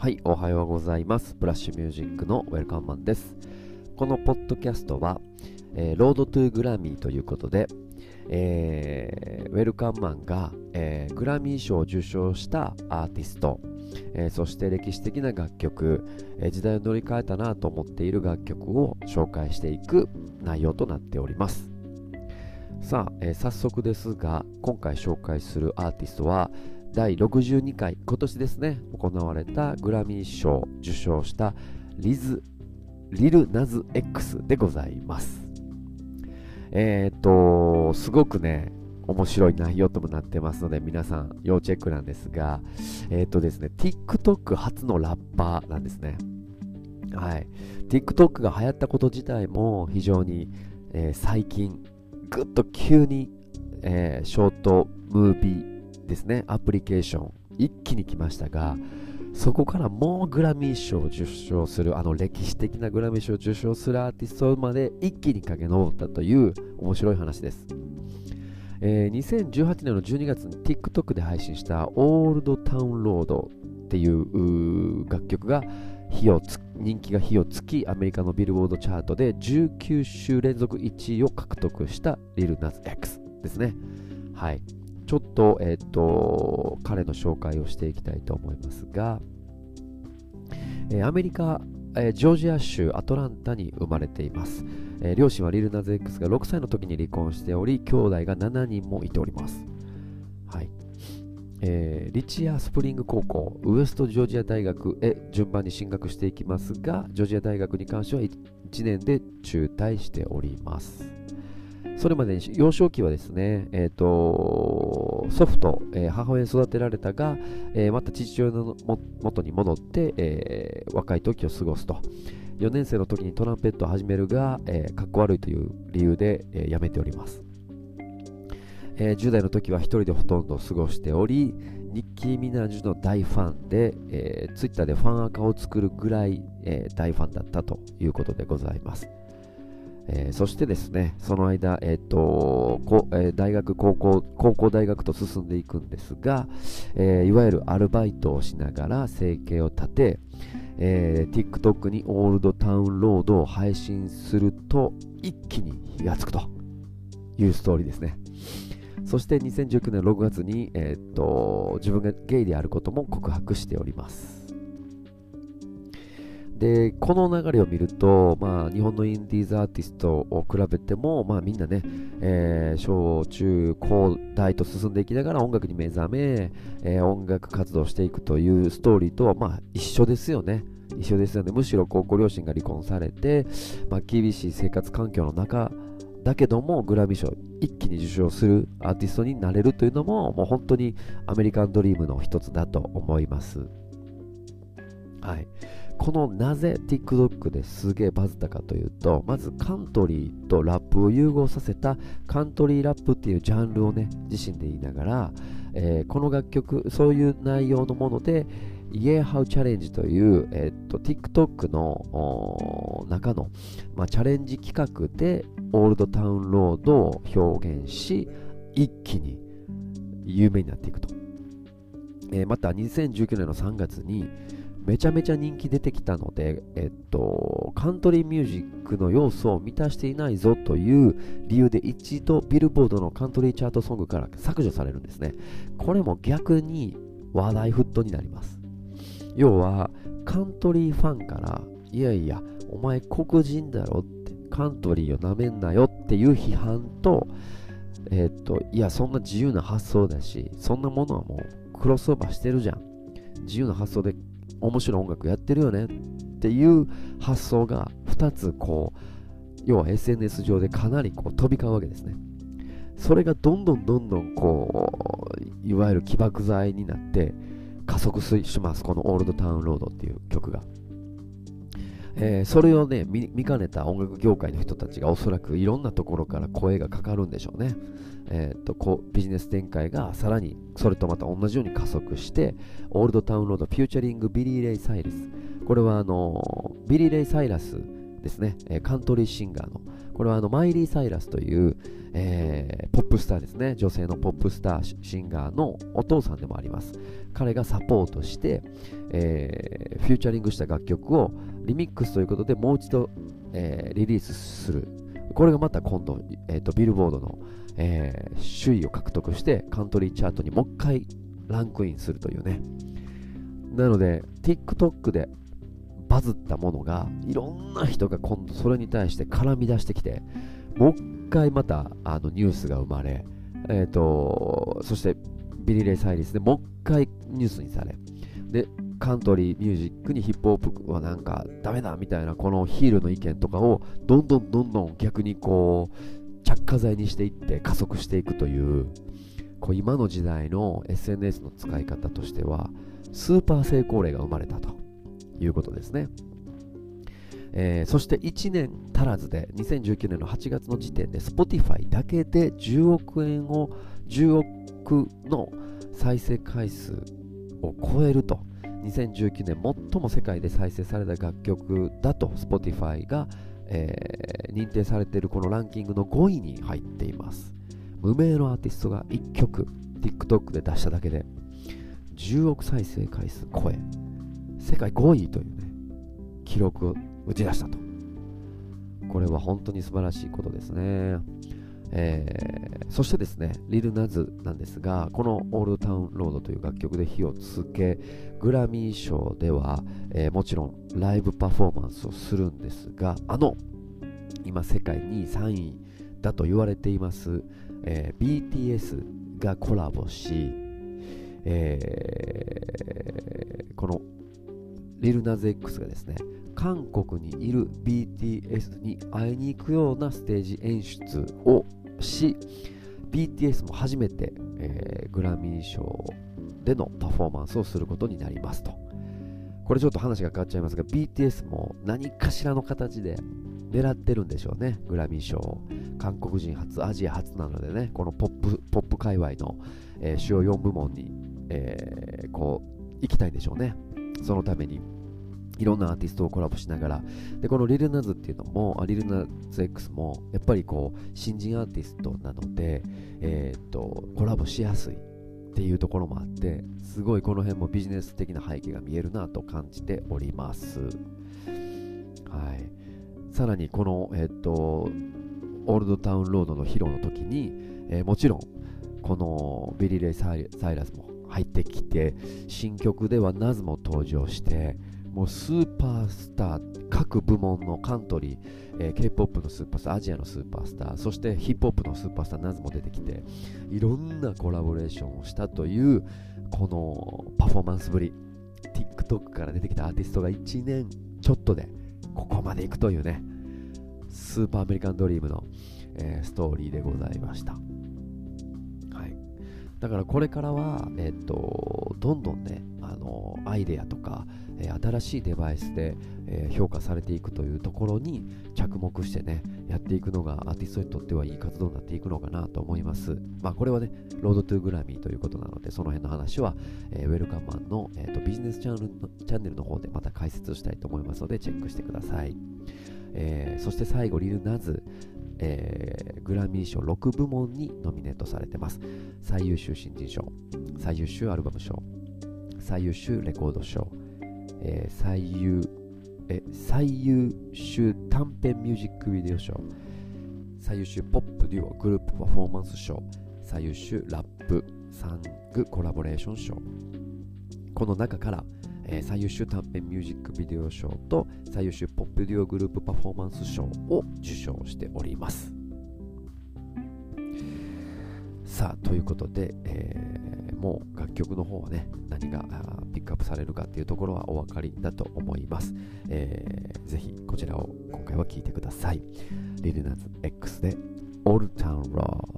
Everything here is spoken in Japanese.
はい、おはようございます。ブラッシュミュージックのウェルカムマンです。このポッドキャストは、えー、ロードトゥーグラミーということで、えー、ウェルカムマンが、えー、グラミー賞を受賞したアーティスト、え、そして歴史的な楽曲、え時代を乗り換えたなと思っている楽曲を紹介していく内容となっております。さあ、え早速ですが、今回紹介するアーティストは、第62回今年ですね行われたグラミー賞受賞したリズリルナズ X でございます。えっ、とすごくね面白い内容ともなってますので皆さん要チェックなんですがえっ、とですね TikTok 初のラッパーなんですね。はい。TikTok が流行ったこと自体も非常に、えー、最近ぐっと急に、えー、ショートムービーですね、アプリケーション、一気に来ましたが、そこからもうグラミー賞を受賞する、あの歴史的なグラミー賞を受賞するアーティストまで一気に駆け上ったという面白い話です。えー、2018年の12月に TikTok で配信したオールドタウンロードっていう楽曲が火を人気が火をつきアメリカのビルボードチャートで19週連続1位を獲得したリルナズ X ですね。はい。ちょっと、えっ、と、彼の紹介をしていきたいと思いますが、え、アメリカ、え、ジョージア州アトランタに生まれています。え、両親はリルナズ X が6歳の時に離婚しており、兄弟が7人もいております。はい。えー、リチアスプリング高校、ウエストジョージア大学へ順番に進学していきますが、ジョージア大学に関しては1年で中退しております。それまでに幼少期はですね、えーと、祖父と、えー、母親に育てられたが、えー、また父親のも元に戻って、えー、若い時を過ごすと。4年生の時にトランペットを始めるが、えー、かっこ悪いという理由で、えー、辞めております。えー、10代の時は1人でほとんど過ごしており、ニッキー・ミナージュの大ファンで、えー、ツイッターでファンアカを作るぐらい、えー、大ファンだったということでございます。えー、そしてですね、その間、えーとえー、大学高校、高校大学と進んでいくんですが、えー、いわゆるアルバイトをしながら生計を立て、えー、TikTok にオールドタウンロードを配信すると一気に火がつくというストーリーですね。そして2019年6月に、えーと自分がゲイであることも告白しております。で、この流れを見ると、まあ、日本のインディーズアーティストを比べても、まあ、みんなね、えー、小中高大と進んでいきながら音楽に目覚め、えー、音楽活動していくというストーリーとは、まあ、一緒ですよね。一緒ですよね。むしろこうご両親が離婚されて、まあ、厳しい生活環境の中だけども、グラミー賞一気に受賞するアーティストになれるというのも、もう本当にアメリカンドリームの一つだと思います。はい。このなぜ TikTok ですげえバズったかというと、まずカントリーとラップを融合させたカントリーラップっていうジャンルをね、自身で言いながら、えー、この楽曲、そういう内容のもので、Yeah How Challenge という、えー、っと TikTok の中の、まあ、チャレンジ企画でオールドタウンロードを表現し、一気に有名になっていくと。えー、また2019年の3月に、めちゃめちゃ人気出てきたので、えっと、カントリーミュージックの要素を満たしていないぞという理由で一度ビルボードのカントリーチャートソングから削除されるんですね。これも逆に話題沸騰になります。要は、カントリーファンから、いやいや、お前黒人だろって、カントリーをなめんなよっていう批判と、えっと、いや、そんな自由な発想だし、そんなものはもうクロスオーバーしてるじゃん。自由な発想で面白い音楽やってるよねっていう発想が2つこう要は SNS 上でかなりこう飛び交うわけですね。それがどんどんどんどんこういわゆる起爆剤になって加速します。このオールドタウンロードっていう曲が。えー、それをね見かねた音楽業界の人たちがおそらくいろんなところから声がかかるんでしょうね、えー、っとこうビジネス展開がさらにそれとまた同じように加速して Old Town Road featuring ビリー・レイ・サイラス。これはあのビリー・レイ・サイラスですね、えカントリーシンガーの。これはあのマイリー・サイラスという、えー、ポップスターですね。女性のポップスターシンガーのお父さんでもあります。彼がサポートして、え featuring した楽曲をリミックスということでもう一度、えー、リリースする。これがまた今度、えーと、ビルボードの、えー、首位を獲得してカントリーチャートにもう一回ランクインするというね。なので TikTok でバズったものがいろんな人が今度それに対して絡み出してきてもう一回またあのニュースが生まれ、えーと、そしてビリレイ・サイリスでもう一回ニュースにされでカントリーミュージックにヒップホップはなんかダメだみたいなこのヒールの意見とかをどんどんどんどん逆にこう着火剤にしていって加速していくというこう今の時代の SNS の使い方としてはスーパー成功例が生まれたということですね。えー、そして1年足らずで2019年の8月の時点で Spotify だけで10億円を10億の再生回数を超えると2019年最も世界で再生された楽曲だと Spotify が、えー、認定されているこのランキングの5位に入っています。無名のアーティストが1曲 TikTok で出しただけで10億再生回数超え世界5位というね記録を打ち出したと。これは本当に素晴らしいことですね。えー、そしてですね、リル・ナズなんですが、このオールタウン・ロードという楽曲で火をつけ、グラミー賞では、えー、もちろんライブパフォーマンスをするんですが、あの、今世界2位、3位だと言われています、えー、BTS がコラボし、えー、このリルナズ X がですね、韓国にいる BTS に会いに行くようなステージ演出をし BTS も初めて、えー、グラミー賞でのパフォーマンスをすることになりますと。これちょっと話が変わっちゃいますが BTS も何かしらの形で狙ってるんでしょうね。グラミー賞。韓国人初アジア初なのでね。このポップポップ界隈の、えー、主要4部門に、えー、こう行きたいんでしょうね。そのために。いろんなアーティストをコラボしながら、で、このリルナズっていうのも、リルナズ X も、やっぱりこう、新人アーティストなので、えー、っと、コラボしやすいっていうところもあって、すごいこの辺もビジネス的な背景が見えるなと感じております。はい。さらに、この、えー、っと、オールドタウンロードの披露の時に、えー、もちろん、このビリー・レイ・サイラスも入ってきて、新曲ではナズも登場して、もうスーパースター、各部門のカントリー、えー、K-POP のスーパースター、アジアのスーパースター、そしてヒップホップのスーパースター、ナズも出てきて、いろんなコラボレーションをしたという、このパフォーマンスぶり、TikTok から出てきたアーティストが1年ちょっとで、ここまでいくというね、スーパーアメリカンドリームの、えー、ストーリーでございました。はい。だからこれからは、えっ、と、どんどんね、あの、アイデアとか、え新しいデバイスで、え評価されていくというところに着目してねやっていくのがアーティストにとってはいい活動になっていくのかなと思います。まあこれはねロードトゥーグラミーということなのでその辺の話は、え、ウェルカムマンの、えーと、ビジネスチャンネルのチャンネルの方でまた解説したいと思いますのでチェックしてください、えー、そして最後リルナズえー、グラミー賞6部門にノミネートされてます。最優秀新人賞最優秀アルバム賞最優秀レコード賞えー、最優え最優秀短編ミュージックビデオ賞。最優秀ポップデュオグループパフォーマンス賞。最優秀ラップサングコラボレーション賞。この中から、えー、最優秀短編ミュージックビデオ賞と最優秀ポップデュオグループパフォーマンス賞を受賞しております。さあということで、えー、もう楽曲の方はね何がピックアップされるかっていうところはお分かりだと思います、えー、ぜひこちらを今回は聴いてください。リルナズ X で Old Town Road